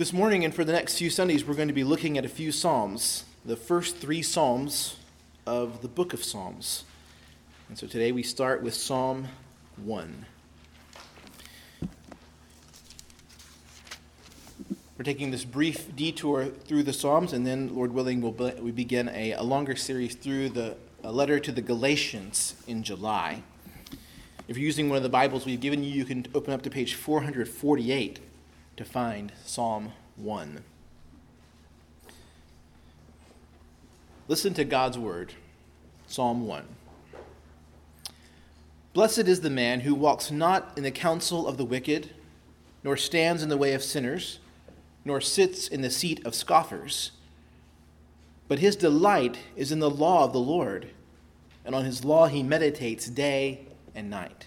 This morning and for the next few Sundays, we're going to be looking at a few Psalms, the first three Psalms of the book of Psalms. And so today we start with Psalm 1. We're taking this brief detour through the Psalms, and then, Lord willing, we'll be, we begin a, a longer series through the letter to the Galatians in July. If you're using one of the Bibles we've given you, you can open up to page 448 to find Psalm 1. Listen to God's word, Psalm 1. Blessed is the man who walks not in the counsel of the wicked, nor stands in the way of sinners, nor sits in the seat of scoffers. But his delight is in the law of the Lord, and on his law he meditates day and night.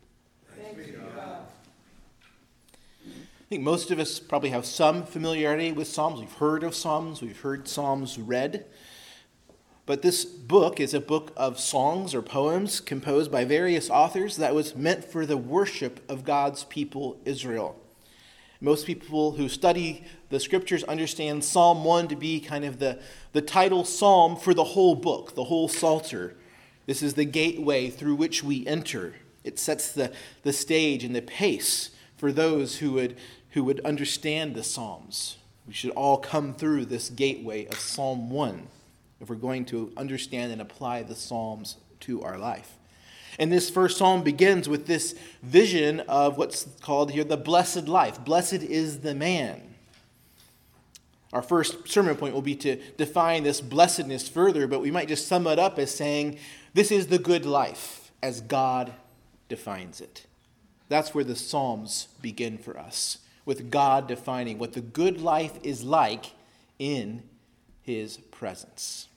I think most of us probably have some familiarity with Psalms. We've heard of Psalms, we've heard Psalms read. But this book is a book of songs or poems composed by various authors that was meant for the worship of God's people, Israel. Most people who study the scriptures understand Psalm 1 to be kind of the, the title psalm for the whole book, the whole Psalter. This is the gateway through which we enter it sets the, the stage and the pace for those who would, who would understand the Psalms. We should all come through this gateway of Psalm 1 if we're going to understand and apply the Psalms to our life. And this first psalm begins with this vision of what's called here the blessed life. Blessed is the man. Our first sermon point will be to define this blessedness further, but we might just sum it up as saying this is the good life as God defines it. That's where the Psalms begin for us, with God defining what the good life is like in His presence.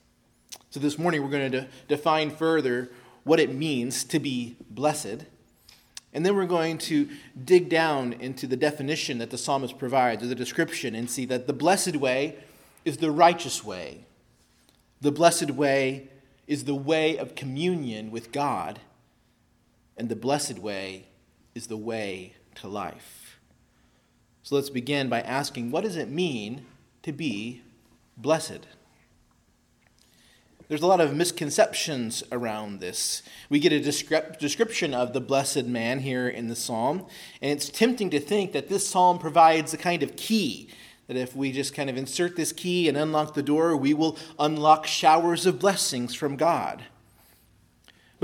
So this morning we're going to define further what it means to be blessed. And then we're going to dig down into the definition that the psalmist provides, or the description, and see that the blessed way is the righteous way. The blessed way is the way of communion with God and the blessed way is the way to life. So let's begin by asking what does it mean to be blessed? There's a lot of misconceptions around this. We get a description of the blessed man here in the psalm, and it's tempting to think that this psalm provides a kind of key. That if we just kind of insert this key and unlock the door, we will unlock showers of blessings from God.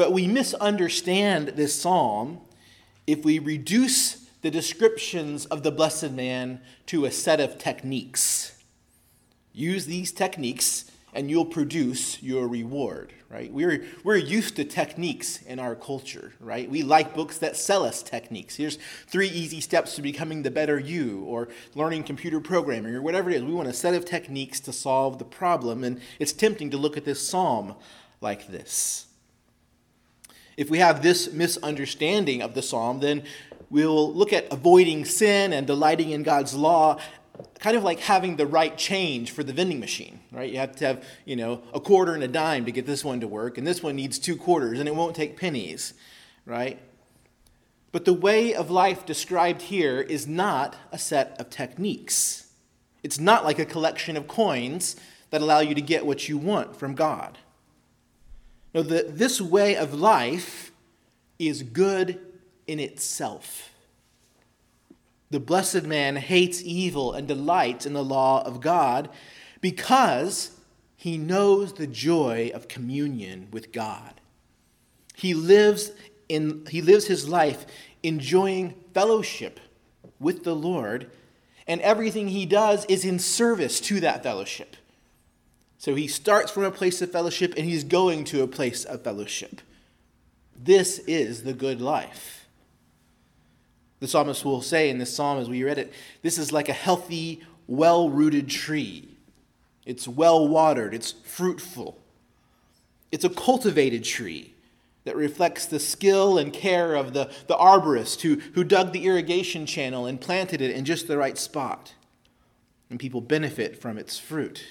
But we misunderstand this psalm if we reduce the descriptions of the blessed man to a set of techniques. Use these techniques and you'll produce your reward, right? We're, we're used to techniques in our culture, right? We like books that sell us techniques. Here's three easy steps to becoming the better you, or learning computer programming, or whatever it is. We want a set of techniques to solve the problem, and it's tempting to look at this psalm like this. If we have this misunderstanding of the psalm, then we'll look at avoiding sin and delighting in God's law kind of like having the right change for the vending machine, right? You have to have, you know, a quarter and a dime to get this one to work, and this one needs two quarters, and it won't take pennies, right? But the way of life described here is not a set of techniques. It's not like a collection of coins that allow you to get what you want from God. No, the, this way of life is good in itself. The blessed man hates evil and delights in the law of God because he knows the joy of communion with God. He lives, in, he lives his life enjoying fellowship with the Lord, and everything he does is in service to that fellowship. So he starts from a place of fellowship and he's going to a place of fellowship. This is the good life. The psalmist will say in this psalm as we read it, this is like a healthy well rooted tree. It's well watered, it's fruitful. It's a cultivated tree that reflects the skill and care of the, the arborist who, who dug the irrigation channel and planted it in just the right spot. And people benefit from its fruit.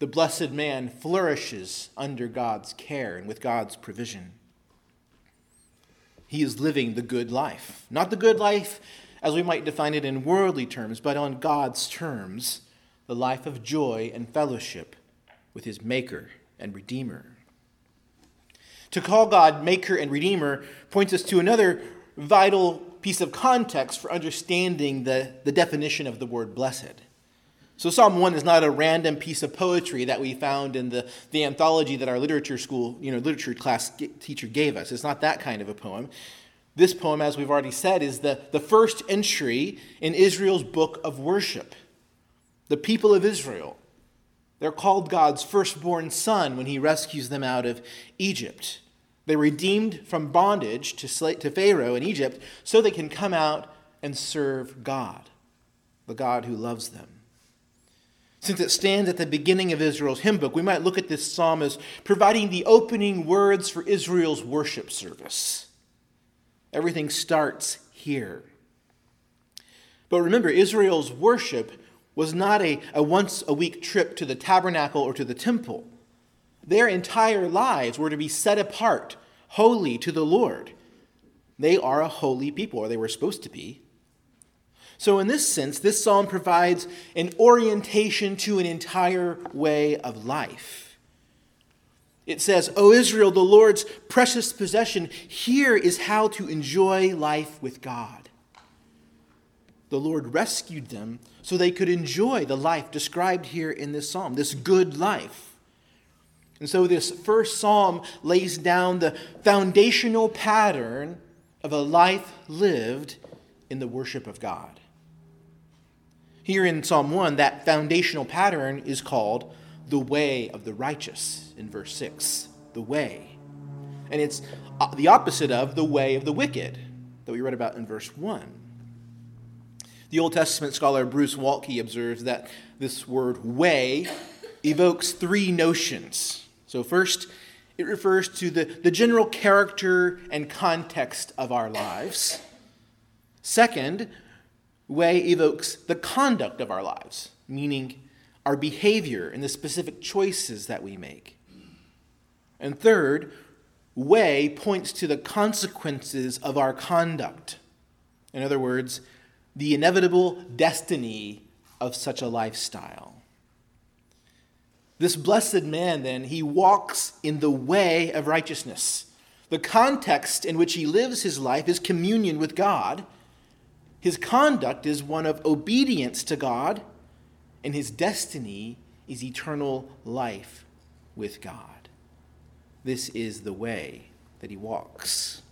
The blessed man flourishes under God's care and with God's provision. He is living the good life. Not the good life as we might define it in worldly terms, but on God's terms, the life of joy and fellowship with his Maker and Redeemer. To call God Maker and Redeemer points us to another vital piece of context for understanding the, the definition of the word blessed. So, Psalm 1 is not a random piece of poetry that we found in the, the anthology that our literature school, you know, literature class teacher gave us. It's not that kind of a poem. This poem, as we've already said, is the, the first entry in Israel's book of worship. The people of Israel they're called God's firstborn son when he rescues them out of Egypt. They're redeemed from bondage to, to Pharaoh in Egypt so they can come out and serve God, the God who loves them. Since it stands at the beginning of Israel's hymn book, we might look at this psalm as providing the opening words for Israel's worship service. Everything starts here. But remember, Israel's worship was not a, a once a week trip to the tabernacle or to the temple. Their entire lives were to be set apart, holy to the Lord. They are a holy people, or they were supposed to be. So, in this sense, this psalm provides an orientation to an entire way of life. It says, O Israel, the Lord's precious possession, here is how to enjoy life with God. The Lord rescued them so they could enjoy the life described here in this psalm, this good life. And so, this first psalm lays down the foundational pattern of a life lived in the worship of God. Here in Psalm 1, that foundational pattern is called the way of the righteous in verse 6. The way. And it's uh, the opposite of the way of the wicked that we read about in verse 1. The Old Testament scholar Bruce Waltke observes that this word way evokes three notions. So, first, it refers to the, the general character and context of our lives. Second, way evokes the conduct of our lives, meaning our behavior and the specific choices that we make. And third, way points to the consequences of our conduct. In other words, the inevitable destiny of such a lifestyle. This blessed man, then, he walks in the way of righteousness. The context in which he lives his life is communion with God. His conduct is one of obedience to God, and his destiny is eternal life with God. This is the way that he walks.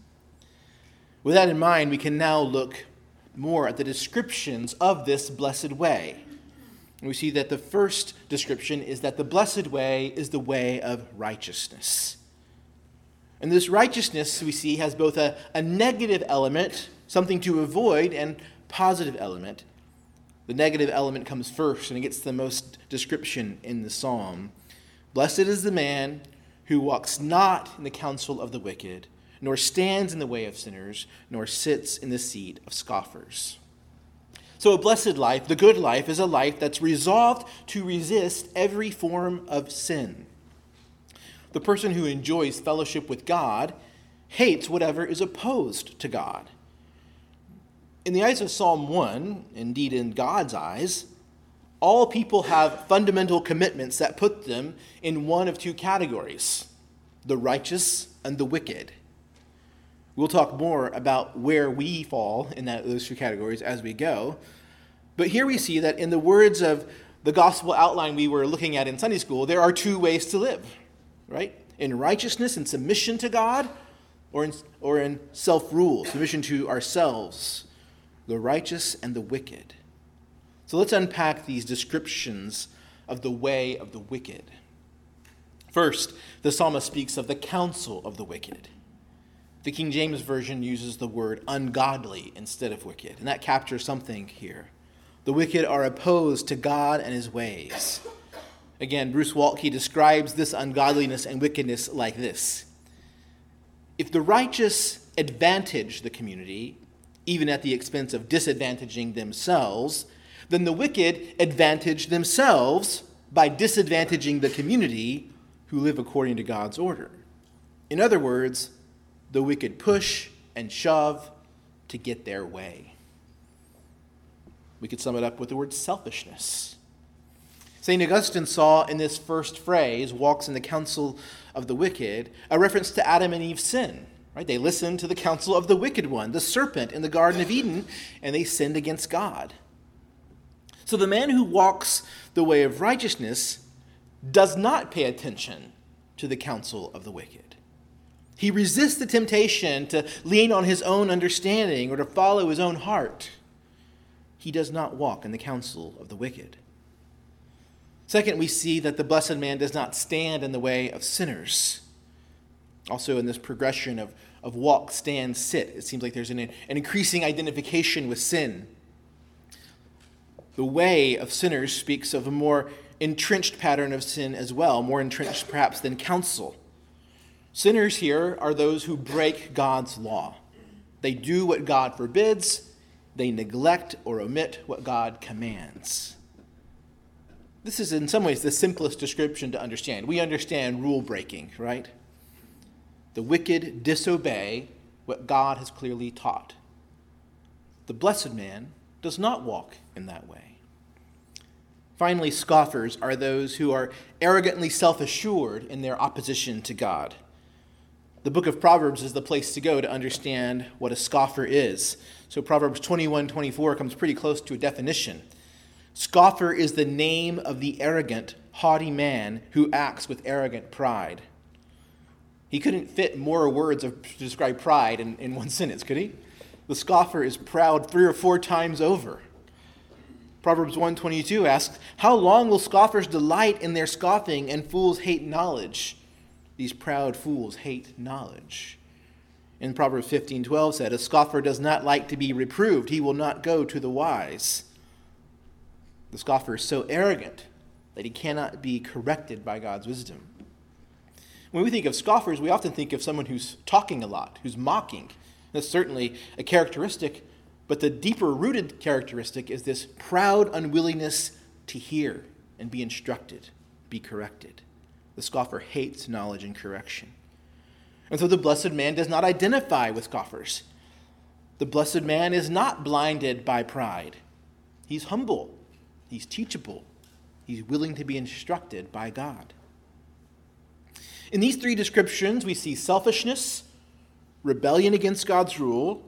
With that in mind, we can now look more at the descriptions of this blessed way. we see that the first description is that the blessed way is the way of righteousness. And this righteousness, we see, has both a, a negative element, something to avoid, and positive element. The negative element comes first, and it gets the most description in the psalm. Blessed is the man who walks not in the counsel of the wicked nor stands in the way of sinners, nor sits in the seat of scoffers. So, a blessed life, the good life, is a life that's resolved to resist every form of sin. The person who enjoys fellowship with God hates whatever is opposed to God. In the eyes of Psalm 1, indeed in God's eyes, all people have fundamental commitments that put them in one of two categories the righteous and the wicked. We'll talk more about where we fall in that, those two categories as we go. But here we see that in the words of the gospel outline we were looking at in Sunday school, there are two ways to live, right? In righteousness and submission to God, or in, or in self rule, submission to ourselves, the righteous and the wicked. So let's unpack these descriptions of the way of the wicked. First, the psalmist speaks of the counsel of the wicked. The King James Version uses the word ungodly instead of wicked, and that captures something here. The wicked are opposed to God and his ways. Again, Bruce Waltke describes this ungodliness and wickedness like this If the righteous advantage the community, even at the expense of disadvantaging themselves, then the wicked advantage themselves by disadvantaging the community who live according to God's order. In other words, the wicked push and shove to get their way. We could sum it up with the word selfishness. St. Augustine saw in this first phrase, walks in the counsel of the wicked, a reference to Adam and Eve's sin. Right? They listened to the counsel of the wicked one, the serpent in the Garden of Eden, and they sinned against God. So the man who walks the way of righteousness does not pay attention to the counsel of the wicked. He resists the temptation to lean on his own understanding or to follow his own heart. He does not walk in the counsel of the wicked. Second, we see that the blessed man does not stand in the way of sinners. Also, in this progression of, of walk, stand, sit, it seems like there's an, an increasing identification with sin. The way of sinners speaks of a more entrenched pattern of sin as well, more entrenched perhaps than counsel. Sinners here are those who break God's law. They do what God forbids, they neglect or omit what God commands. This is, in some ways, the simplest description to understand. We understand rule breaking, right? The wicked disobey what God has clearly taught. The blessed man does not walk in that way. Finally, scoffers are those who are arrogantly self assured in their opposition to God. The book of Proverbs is the place to go to understand what a scoffer is. So Proverbs 21 24 comes pretty close to a definition. Scoffer is the name of the arrogant, haughty man who acts with arrogant pride. He couldn't fit more words of, to describe pride in, in one sentence, could he? The scoffer is proud three or four times over. Proverbs 122 asks, How long will scoffers delight in their scoffing and fools hate knowledge? These proud fools hate knowledge. In Proverbs 15:12 said, A scoffer does not like to be reproved, he will not go to the wise. The scoffer is so arrogant that he cannot be corrected by God's wisdom. When we think of scoffers, we often think of someone who's talking a lot, who's mocking. That's certainly a characteristic but the deeper rooted characteristic is this proud unwillingness to hear and be instructed, be corrected. The scoffer hates knowledge and correction. And so the blessed man does not identify with scoffers. The blessed man is not blinded by pride. He's humble, he's teachable, he's willing to be instructed by God. In these three descriptions, we see selfishness, rebellion against God's rule,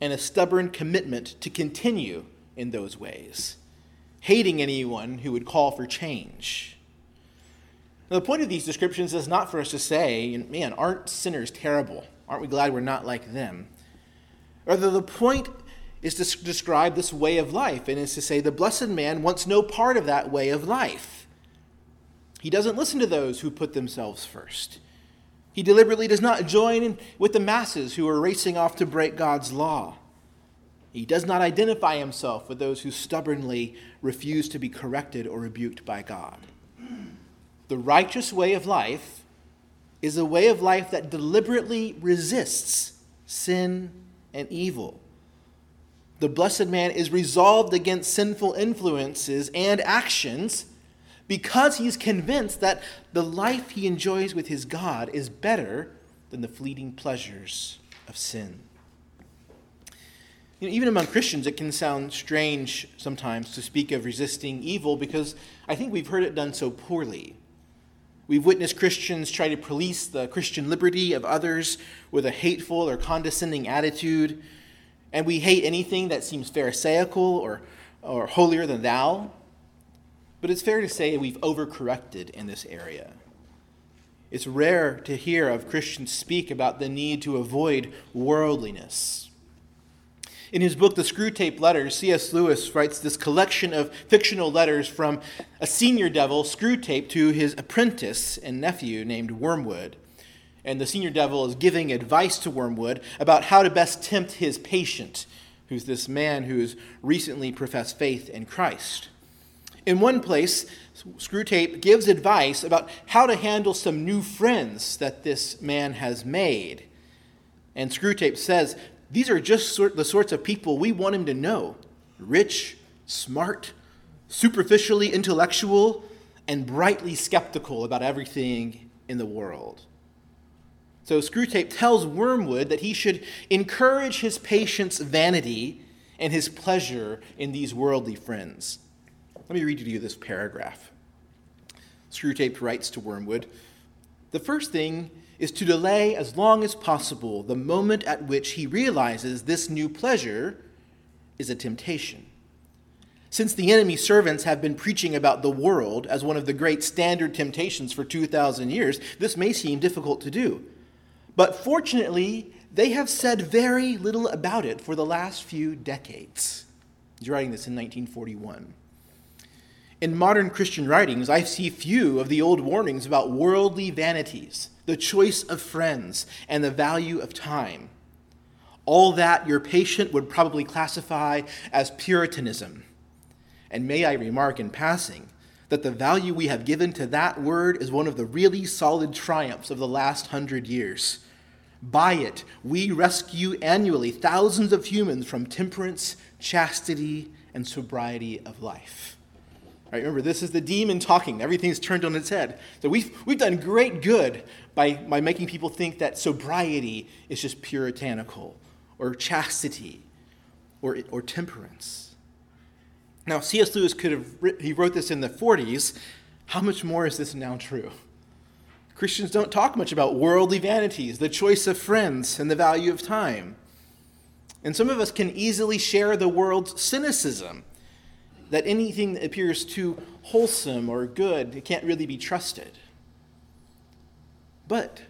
and a stubborn commitment to continue in those ways, hating anyone who would call for change. Now, the point of these descriptions is not for us to say, man, aren't sinners terrible? Aren't we glad we're not like them? Rather, the point is to describe this way of life, and is to say the blessed man wants no part of that way of life. He doesn't listen to those who put themselves first. He deliberately does not join with the masses who are racing off to break God's law. He does not identify himself with those who stubbornly refuse to be corrected or rebuked by God. The righteous way of life is a way of life that deliberately resists sin and evil. The blessed man is resolved against sinful influences and actions because he's convinced that the life he enjoys with his God is better than the fleeting pleasures of sin. You know, even among Christians, it can sound strange sometimes to speak of resisting evil because I think we've heard it done so poorly. We've witnessed Christians try to police the Christian liberty of others with a hateful or condescending attitude, and we hate anything that seems Pharisaical or, or holier than thou. But it's fair to say we've overcorrected in this area. It's rare to hear of Christians speak about the need to avoid worldliness. In his book, The Screwtape Letters, C.S. Lewis writes this collection of fictional letters from a senior devil, Screwtape, to his apprentice and nephew named Wormwood. And the senior devil is giving advice to Wormwood about how to best tempt his patient, who's this man who's recently professed faith in Christ. In one place, Screwtape gives advice about how to handle some new friends that this man has made. And Screwtape says these are just sort, the sorts of people we want him to know rich, smart, superficially intellectual, and brightly skeptical about everything in the world. So Screwtape tells Wormwood that he should encourage his patient's vanity and his pleasure in these worldly friends. Let me read to you this paragraph. Screwtape writes to Wormwood The first thing is to delay as long as possible the moment at which he realizes this new pleasure is a temptation. Since the enemy's servants have been preaching about the world as one of the great standard temptations for 2,000 years, this may seem difficult to do. But fortunately, they have said very little about it for the last few decades. He's writing this in 1941. In modern Christian writings, I see few of the old warnings about worldly vanities, the choice of friends, and the value of time. All that your patient would probably classify as Puritanism. And may I remark in passing that the value we have given to that word is one of the really solid triumphs of the last hundred years. By it, we rescue annually thousands of humans from temperance, chastity, and sobriety of life. Right, remember, this is the demon talking. Everything's turned on its head. So we've, we've done great good by, by making people think that sobriety is just puritanical, or chastity, or, or temperance. Now, C.S. Lewis could have, he wrote this in the 40s. How much more is this now true? Christians don't talk much about worldly vanities, the choice of friends, and the value of time. And some of us can easily share the world's cynicism that anything that appears too wholesome or good it can't really be trusted. But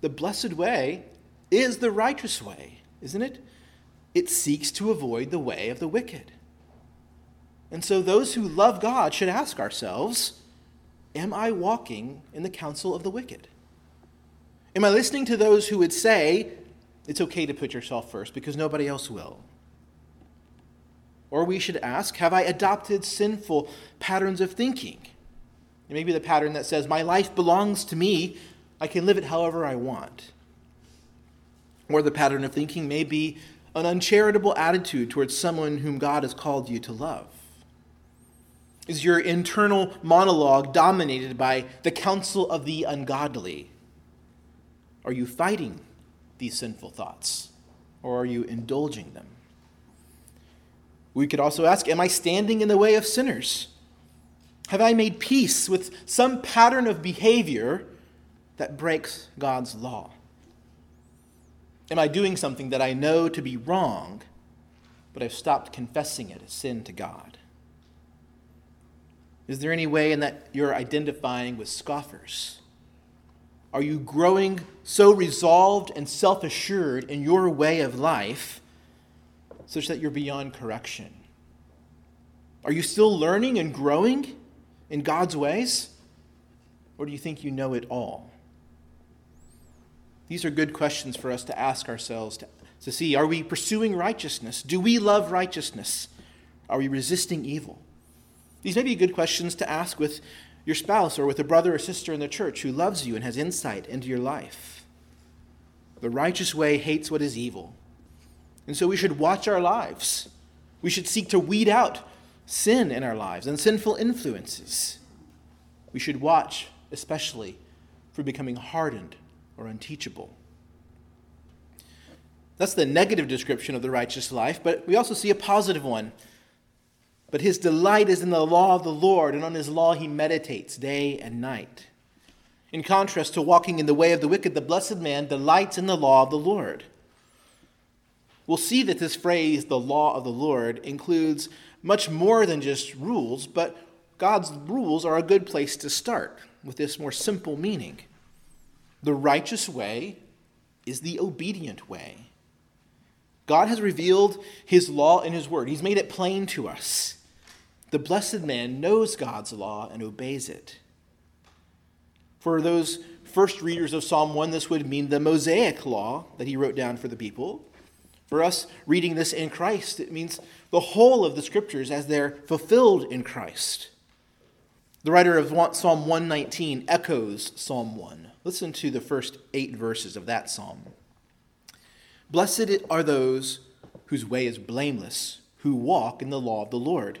the blessed way is the righteous way, isn't it? It seeks to avoid the way of the wicked. And so those who love God should ask ourselves Am I walking in the counsel of the wicked? Am I listening to those who would say, it's okay to put yourself first because nobody else will? Or we should ask, have I adopted sinful patterns of thinking? It may be the pattern that says, my life belongs to me, I can live it however I want. Or the pattern of thinking may be an uncharitable attitude towards someone whom God has called you to love. Is your internal monologue dominated by the counsel of the ungodly? Are you fighting these sinful thoughts or are you indulging them? We could also ask Am I standing in the way of sinners? Have I made peace with some pattern of behavior that breaks God's law? Am I doing something that I know to be wrong, but I've stopped confessing it as sin to God? Is there any way in that you're identifying with scoffers? Are you growing so resolved and self assured in your way of life such that you're beyond correction? Are you still learning and growing in God's ways? Or do you think you know it all? These are good questions for us to ask ourselves to, to see are we pursuing righteousness? Do we love righteousness? Are we resisting evil? These may be good questions to ask with your spouse or with a brother or sister in the church who loves you and has insight into your life. The righteous way hates what is evil. And so we should watch our lives. We should seek to weed out sin in our lives and sinful influences. We should watch, especially, for becoming hardened or unteachable. That's the negative description of the righteous life, but we also see a positive one but his delight is in the law of the Lord, and on his law he meditates day and night. In contrast to walking in the way of the wicked, the blessed man delights in the law of the Lord. We'll see that this phrase, the law of the Lord, includes much more than just rules, but God's rules are a good place to start with this more simple meaning. The righteous way is the obedient way. God has revealed his law in his word, he's made it plain to us. The blessed man knows God's law and obeys it. For those first readers of Psalm 1, this would mean the Mosaic law that he wrote down for the people. For us reading this in Christ, it means the whole of the scriptures as they're fulfilled in Christ. The writer of Psalm 119 echoes Psalm 1. Listen to the first eight verses of that psalm. Blessed are those whose way is blameless, who walk in the law of the Lord.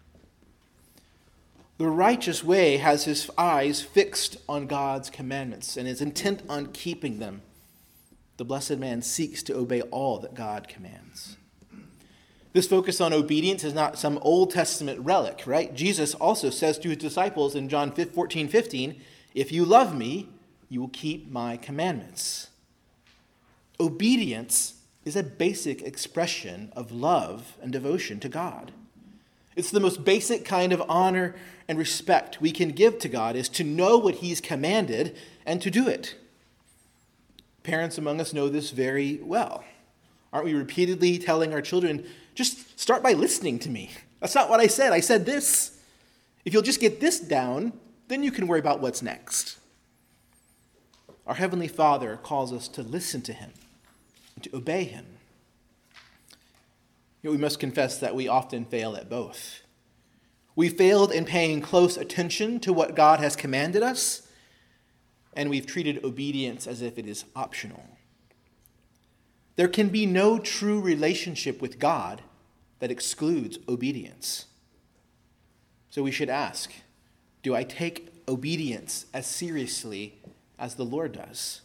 The righteous way has his eyes fixed on God's commandments and is intent on keeping them. The blessed man seeks to obey all that God commands. This focus on obedience is not some Old Testament relic, right? Jesus also says to his disciples in John 14 15, If you love me, you will keep my commandments. Obedience is a basic expression of love and devotion to God. It's the most basic kind of honor and respect we can give to God is to know what he's commanded and to do it. Parents among us know this very well. Aren't we repeatedly telling our children, just start by listening to me? That's not what I said. I said this. If you'll just get this down, then you can worry about what's next. Our Heavenly Father calls us to listen to Him and to obey Him. Yet we must confess that we often fail at both. We failed in paying close attention to what God has commanded us, and we've treated obedience as if it is optional. There can be no true relationship with God that excludes obedience. So we should ask Do I take obedience as seriously as the Lord does?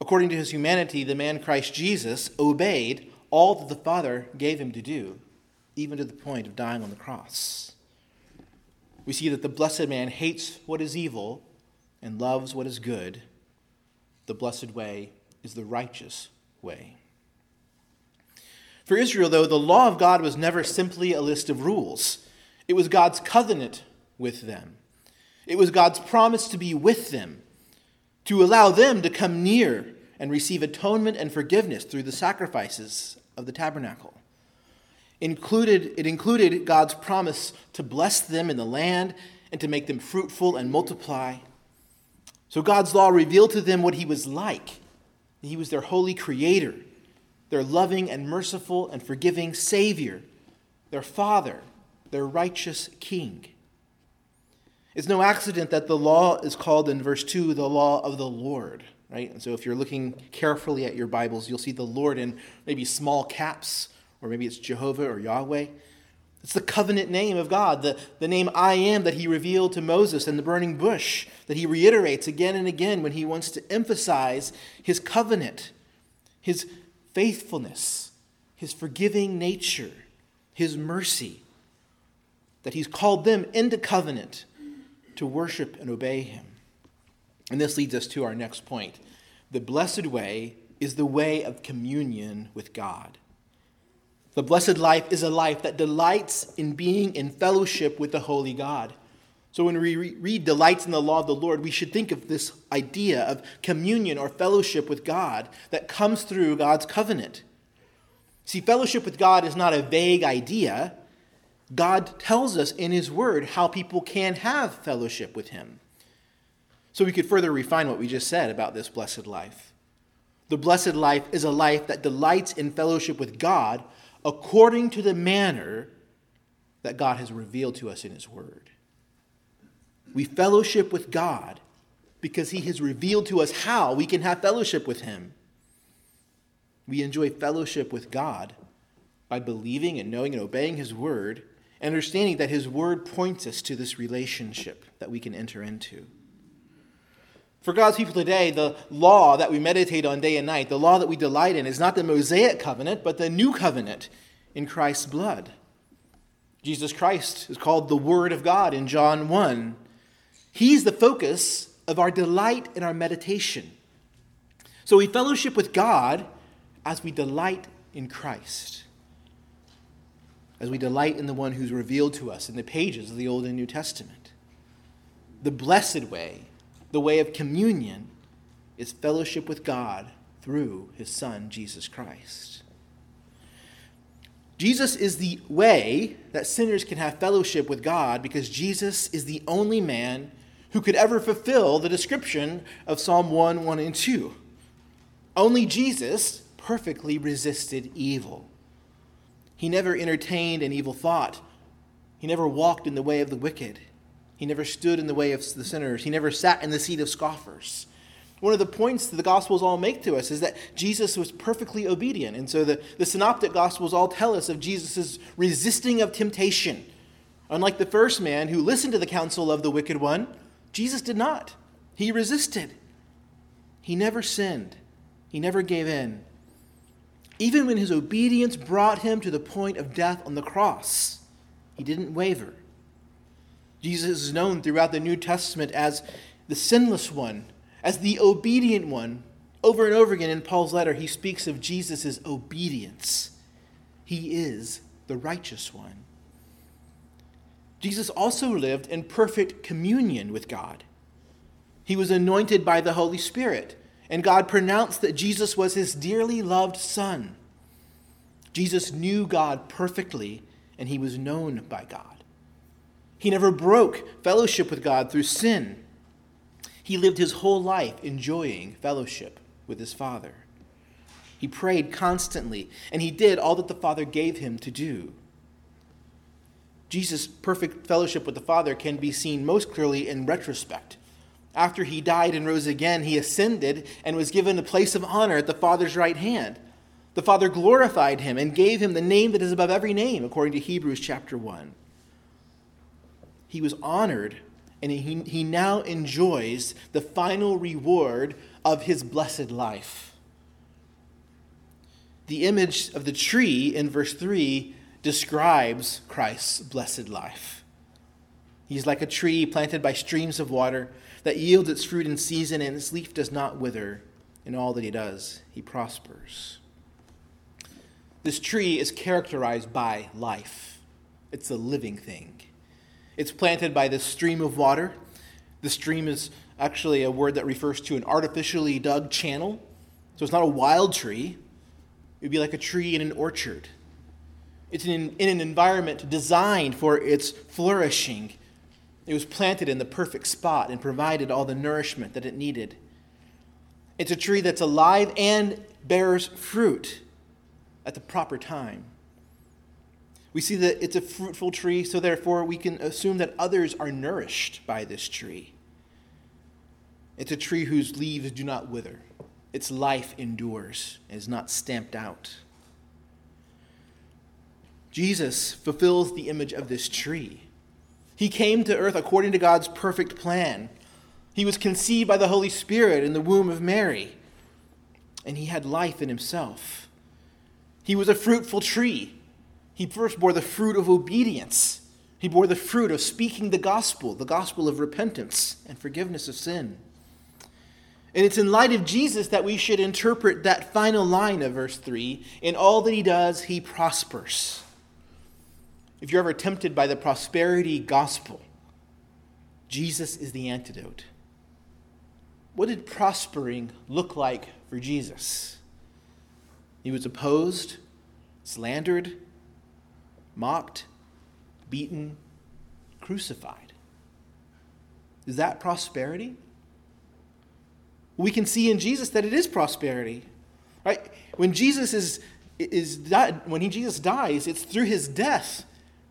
According to his humanity, the man Christ Jesus obeyed all that the Father gave him to do, even to the point of dying on the cross. We see that the blessed man hates what is evil and loves what is good. The blessed way is the righteous way. For Israel, though, the law of God was never simply a list of rules, it was God's covenant with them. It was God's promise to be with them, to allow them to come near and receive atonement and forgiveness through the sacrifices of the tabernacle. Included, it included God's promise to bless them in the land and to make them fruitful and multiply. So God's law revealed to them what He was like. He was their holy creator, their loving and merciful and forgiving Savior, their Father, their righteous King. It's no accident that the law is called in verse 2 the law of the Lord right? And so if you're looking carefully at your Bibles, you'll see the Lord in maybe small caps, or maybe it's Jehovah or Yahweh. It's the covenant name of God, the, the name I am that he revealed to Moses in the burning bush, that he reiterates again and again when he wants to emphasize his covenant, his faithfulness, his forgiving nature, his mercy, that he's called them into covenant to worship and obey him. And this leads us to our next point. The blessed way is the way of communion with God. The blessed life is a life that delights in being in fellowship with the holy God. So when we read delights in the law of the Lord, we should think of this idea of communion or fellowship with God that comes through God's covenant. See, fellowship with God is not a vague idea. God tells us in His Word how people can have fellowship with Him. So we could further refine what we just said about this blessed life. The blessed life is a life that delights in fellowship with God according to the manner that God has revealed to us in His Word. We fellowship with God because He has revealed to us how we can have fellowship with Him. We enjoy fellowship with God by believing and knowing and obeying His Word, and understanding that His Word points us to this relationship that we can enter into. For God's people today, the law that we meditate on day and night, the law that we delight in, is not the Mosaic covenant, but the new covenant in Christ's blood. Jesus Christ is called the Word of God in John 1. He's the focus of our delight and our meditation. So we fellowship with God as we delight in Christ, as we delight in the one who's revealed to us in the pages of the Old and New Testament. The blessed way, the way of communion, is fellowship with God through his Son, Jesus Christ. Jesus is the way that sinners can have fellowship with God because Jesus is the only man who could ever fulfill the description of Psalm 1 1 and 2. Only Jesus perfectly resisted evil. He never entertained an evil thought. He never walked in the way of the wicked. He never stood in the way of the sinners. He never sat in the seat of scoffers. One of the points that the Gospels all make to us is that Jesus was perfectly obedient. And so the, the Synoptic Gospels all tell us of Jesus' resisting of temptation. Unlike the first man who listened to the counsel of the wicked one, Jesus did not. He resisted. He never sinned. He never gave in. Even when his obedience brought him to the point of death on the cross, he didn't waver. Jesus is known throughout the New Testament as the sinless one, as the obedient one. Over and over again in Paul's letter, he speaks of Jesus' obedience. He is the righteous one. Jesus also lived in perfect communion with God. He was anointed by the Holy Spirit and God pronounced that Jesus was his dearly loved Son. Jesus knew God perfectly, and he was known by God. He never broke fellowship with God through sin. He lived his whole life enjoying fellowship with his Father. He prayed constantly, and he did all that the Father gave him to do. Jesus' perfect fellowship with the Father can be seen most clearly in retrospect after he died and rose again, he ascended and was given a place of honor at the Father's right hand. The Father glorified him and gave him the name that is above every name, according to Hebrews chapter 1. He was honored, and he, he now enjoys the final reward of his blessed life. The image of the tree in verse 3 describes Christ's blessed life. He's like a tree planted by streams of water that yields its fruit in season, and its leaf does not wither. In all that he does, he prospers. This tree is characterized by life, it's a living thing. It's planted by this stream of water. The stream is actually a word that refers to an artificially dug channel. So it's not a wild tree. It would be like a tree in an orchard. It's in, in an environment designed for its flourishing it was planted in the perfect spot and provided all the nourishment that it needed. It's a tree that's alive and bears fruit at the proper time. We see that it's a fruitful tree, so therefore we can assume that others are nourished by this tree. It's a tree whose leaves do not wither, its life endures and is not stamped out. Jesus fulfills the image of this tree. He came to earth according to God's perfect plan. He was conceived by the Holy Spirit in the womb of Mary, and he had life in himself. He was a fruitful tree. He first bore the fruit of obedience. He bore the fruit of speaking the gospel, the gospel of repentance and forgiveness of sin. And it's in light of Jesus that we should interpret that final line of verse 3 In all that he does, he prospers if you're ever tempted by the prosperity gospel, Jesus is the antidote. What did prospering look like for Jesus? He was opposed, slandered, mocked, beaten, crucified. Is that prosperity? We can see in Jesus that it is prosperity. Right? When Jesus is, is when he, Jesus dies, it's through his death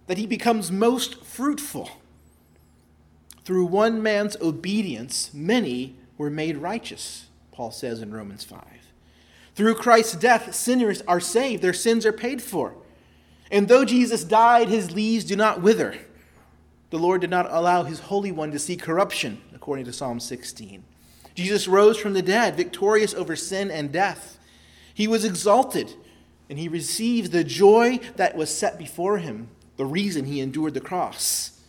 that he becomes most fruitful. Through one man's obedience, many were made righteous, Paul says in Romans 5. Through Christ's death, sinners are saved, their sins are paid for. And though Jesus died, his leaves do not wither. The Lord did not allow his Holy One to see corruption, according to Psalm 16. Jesus rose from the dead, victorious over sin and death. He was exalted, and he received the joy that was set before him the reason he endured the cross.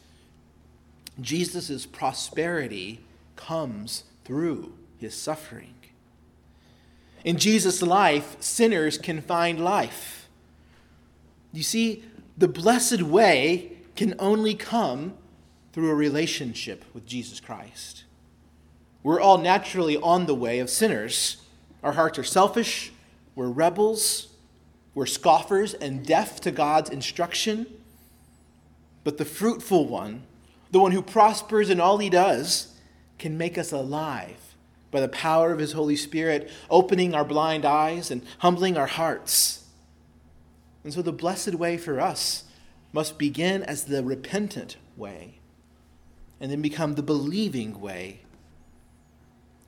Jesus' prosperity comes through his suffering. In Jesus' life, sinners can find life. You see, the blessed way can only come through a relationship with Jesus Christ. We're all naturally on the way of sinners. Our hearts are selfish, we're rebels, we're scoffers and deaf to God's instruction. But the fruitful one, the one who prospers in all he does, can make us alive by the power of his Holy Spirit, opening our blind eyes and humbling our hearts. And so the blessed way for us must begin as the repentant way and then become the believing way.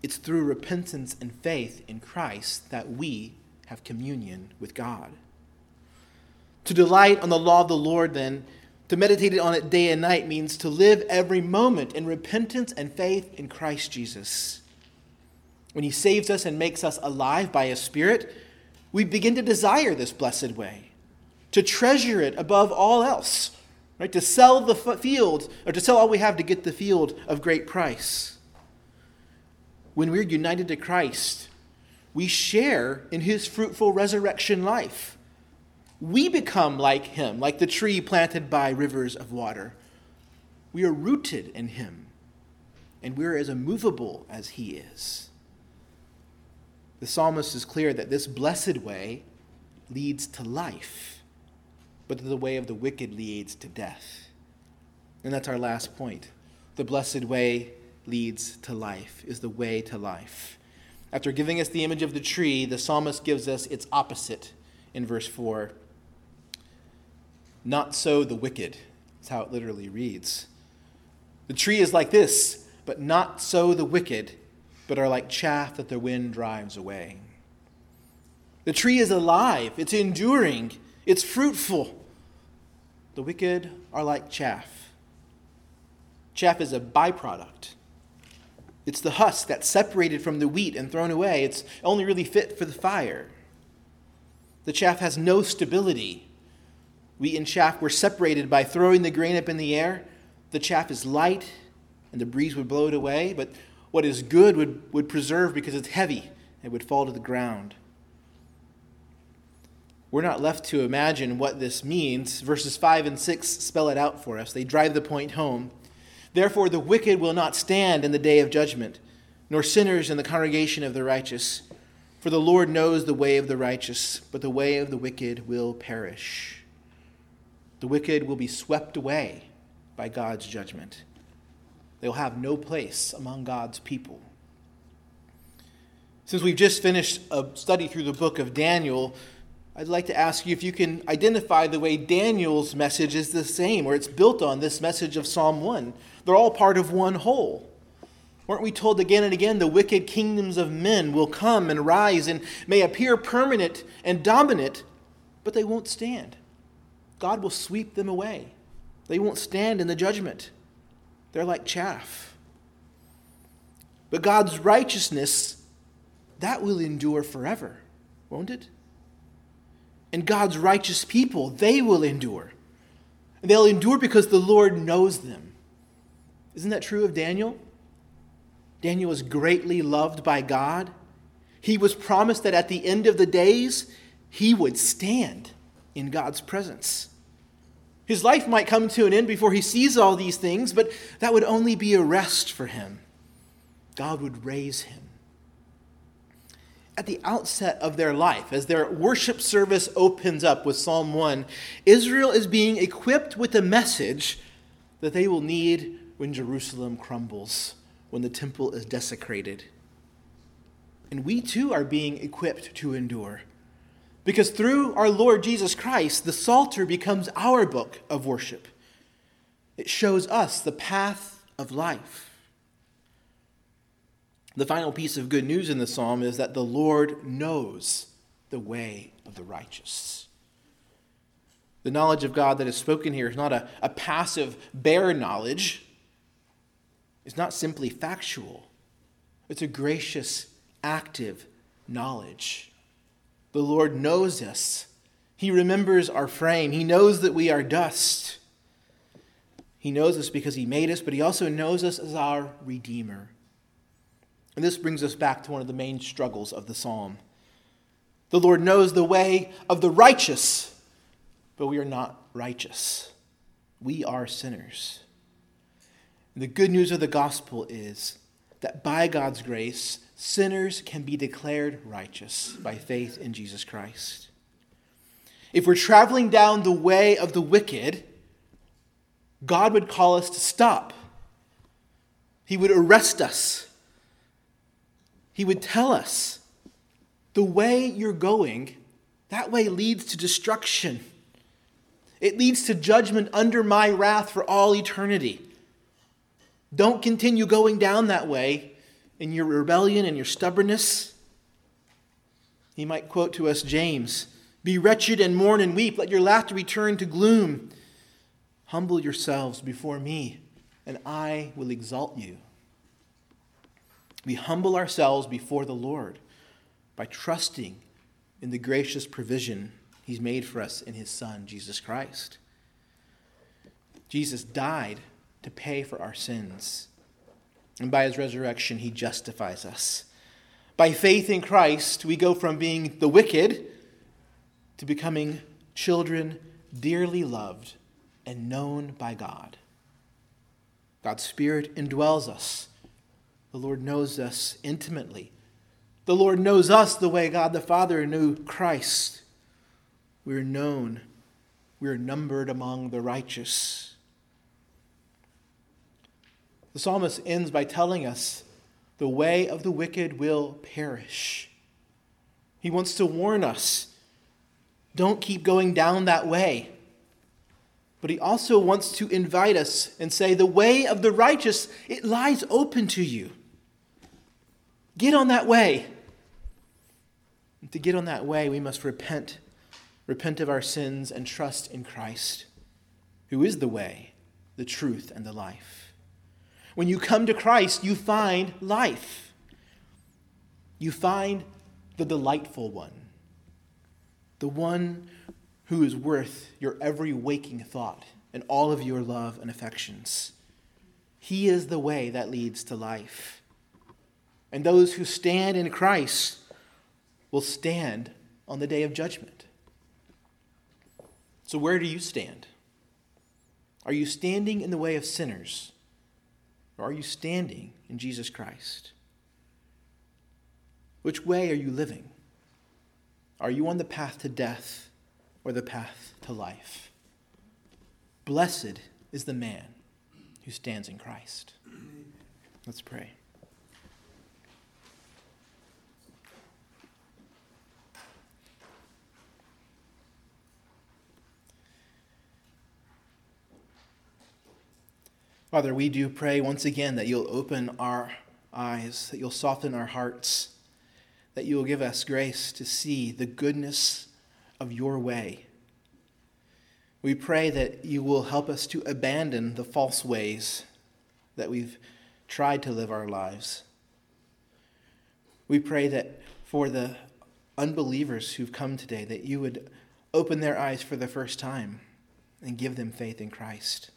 It's through repentance and faith in Christ that we have communion with God. To delight on the law of the Lord, then, to meditate on it day and night means to live every moment in repentance and faith in Christ Jesus. When He saves us and makes us alive by His Spirit, we begin to desire this blessed way, to treasure it above all else, right? To sell the field, or to sell all we have to get the field of great price. When we're united to Christ, we share in His fruitful resurrection life we become like him, like the tree planted by rivers of water. We are rooted in him, and we're as immovable as he is. The psalmist is clear that this blessed way leads to life, but the way of the wicked leads to death. And that's our last point. The blessed way leads to life, is the way to life. After giving us the image of the tree, the psalmist gives us its opposite in verse 4. Not so the wicked. That's how it literally reads. The tree is like this, but not so the wicked, but are like chaff that the wind drives away. The tree is alive, it's enduring, it's fruitful. The wicked are like chaff. Chaff is a byproduct. It's the husk that's separated from the wheat and thrown away. It's only really fit for the fire. The chaff has no stability. Wheat and chaff were separated by throwing the grain up in the air. The chaff is light, and the breeze would blow it away, but what is good would, would preserve because it's heavy and would fall to the ground. We're not left to imagine what this means. Verses 5 and 6 spell it out for us. They drive the point home. Therefore, the wicked will not stand in the day of judgment, nor sinners in the congregation of the righteous. For the Lord knows the way of the righteous, but the way of the wicked will perish. The wicked will be swept away by God's judgment. They will have no place among God's people. Since we've just finished a study through the book of Daniel, I'd like to ask you if you can identify the way Daniel's message is the same, or it's built on this message of Psalm 1. They're all part of one whole. Weren't we told again and again the wicked kingdoms of men will come and rise and may appear permanent and dominant, but they won't stand? God will sweep them away. They won't stand in the judgment. They're like chaff. But God's righteousness, that will endure forever, won't it? And God's righteous people, they will endure. And they'll endure because the Lord knows them. Isn't that true of Daniel? Daniel was greatly loved by God. He was promised that at the end of the days, he would stand in God's presence. His life might come to an end before he sees all these things, but that would only be a rest for him. God would raise him. At the outset of their life, as their worship service opens up with Psalm 1, Israel is being equipped with a message that they will need when Jerusalem crumbles, when the temple is desecrated. And we too are being equipped to endure. Because through our Lord Jesus Christ, the Psalter becomes our book of worship. It shows us the path of life. The final piece of good news in the psalm is that the Lord knows the way of the righteous. The knowledge of God that is spoken here is not a, a passive, bare knowledge. It's not simply factual. It's a gracious, active knowledge. The Lord knows us. He remembers our frame. He knows that we are dust. He knows us because He made us, but He also knows us as our Redeemer. And this brings us back to one of the main struggles of the psalm The Lord knows the way of the righteous, but we are not righteous. We are sinners. And the good news of the gospel is that by God's grace, sinners can be declared righteous by faith in Jesus Christ. If we're traveling down the way of the wicked, God would call us to stop. He would arrest us. He would tell us the way you're going, that way leads to destruction. It leads to judgment under my wrath for all eternity. Don't continue going down that way in your rebellion and your stubbornness. He might quote to us James Be wretched and mourn and weep. Let your laughter return to gloom. Humble yourselves before me, and I will exalt you. We humble ourselves before the Lord by trusting in the gracious provision He's made for us in His Son, Jesus Christ. Jesus died to pay for our sins, and by His resurrection, He justifies us. By faith in Christ, we go from being the wicked to becoming children dearly loved and known by God. God's Spirit indwells us. The Lord knows us intimately the Lord knows us the way God the Father knew Christ. We are known, we are numbered among the righteous. The psalmist ends by telling us the way of the wicked will perish. He wants to warn us don't keep going down that way. But he also wants to invite us and say, the way of the righteous, it lies open to you. Get on that way. And to get on that way, we must repent, repent of our sins, and trust in Christ, who is the way, the truth, and the life. When you come to Christ, you find life. You find the delightful one, the one who is worth your every waking thought and all of your love and affections. He is the way that leads to life. And those who stand in Christ will stand on the day of judgment. So, where do you stand? Are you standing in the way of sinners? Or are you standing in Jesus Christ? Which way are you living? Are you on the path to death or the path to life? Blessed is the man who stands in Christ. Let's pray. Father, we do pray once again that you'll open our eyes, that you'll soften our hearts, that you will give us grace to see the goodness of your way. We pray that you will help us to abandon the false ways that we've tried to live our lives. We pray that for the unbelievers who've come today, that you would open their eyes for the first time and give them faith in Christ.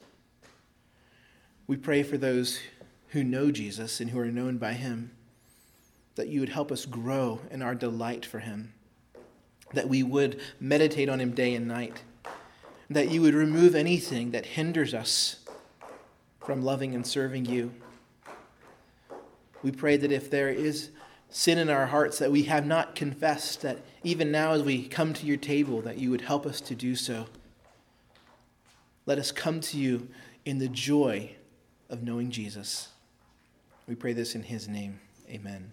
We pray for those who know Jesus and who are known by him, that you would help us grow in our delight for him, that we would meditate on him day and night, that you would remove anything that hinders us from loving and serving you. We pray that if there is sin in our hearts that we have not confessed, that even now as we come to your table, that you would help us to do so. Let us come to you in the joy of knowing Jesus. We pray this in his name. Amen.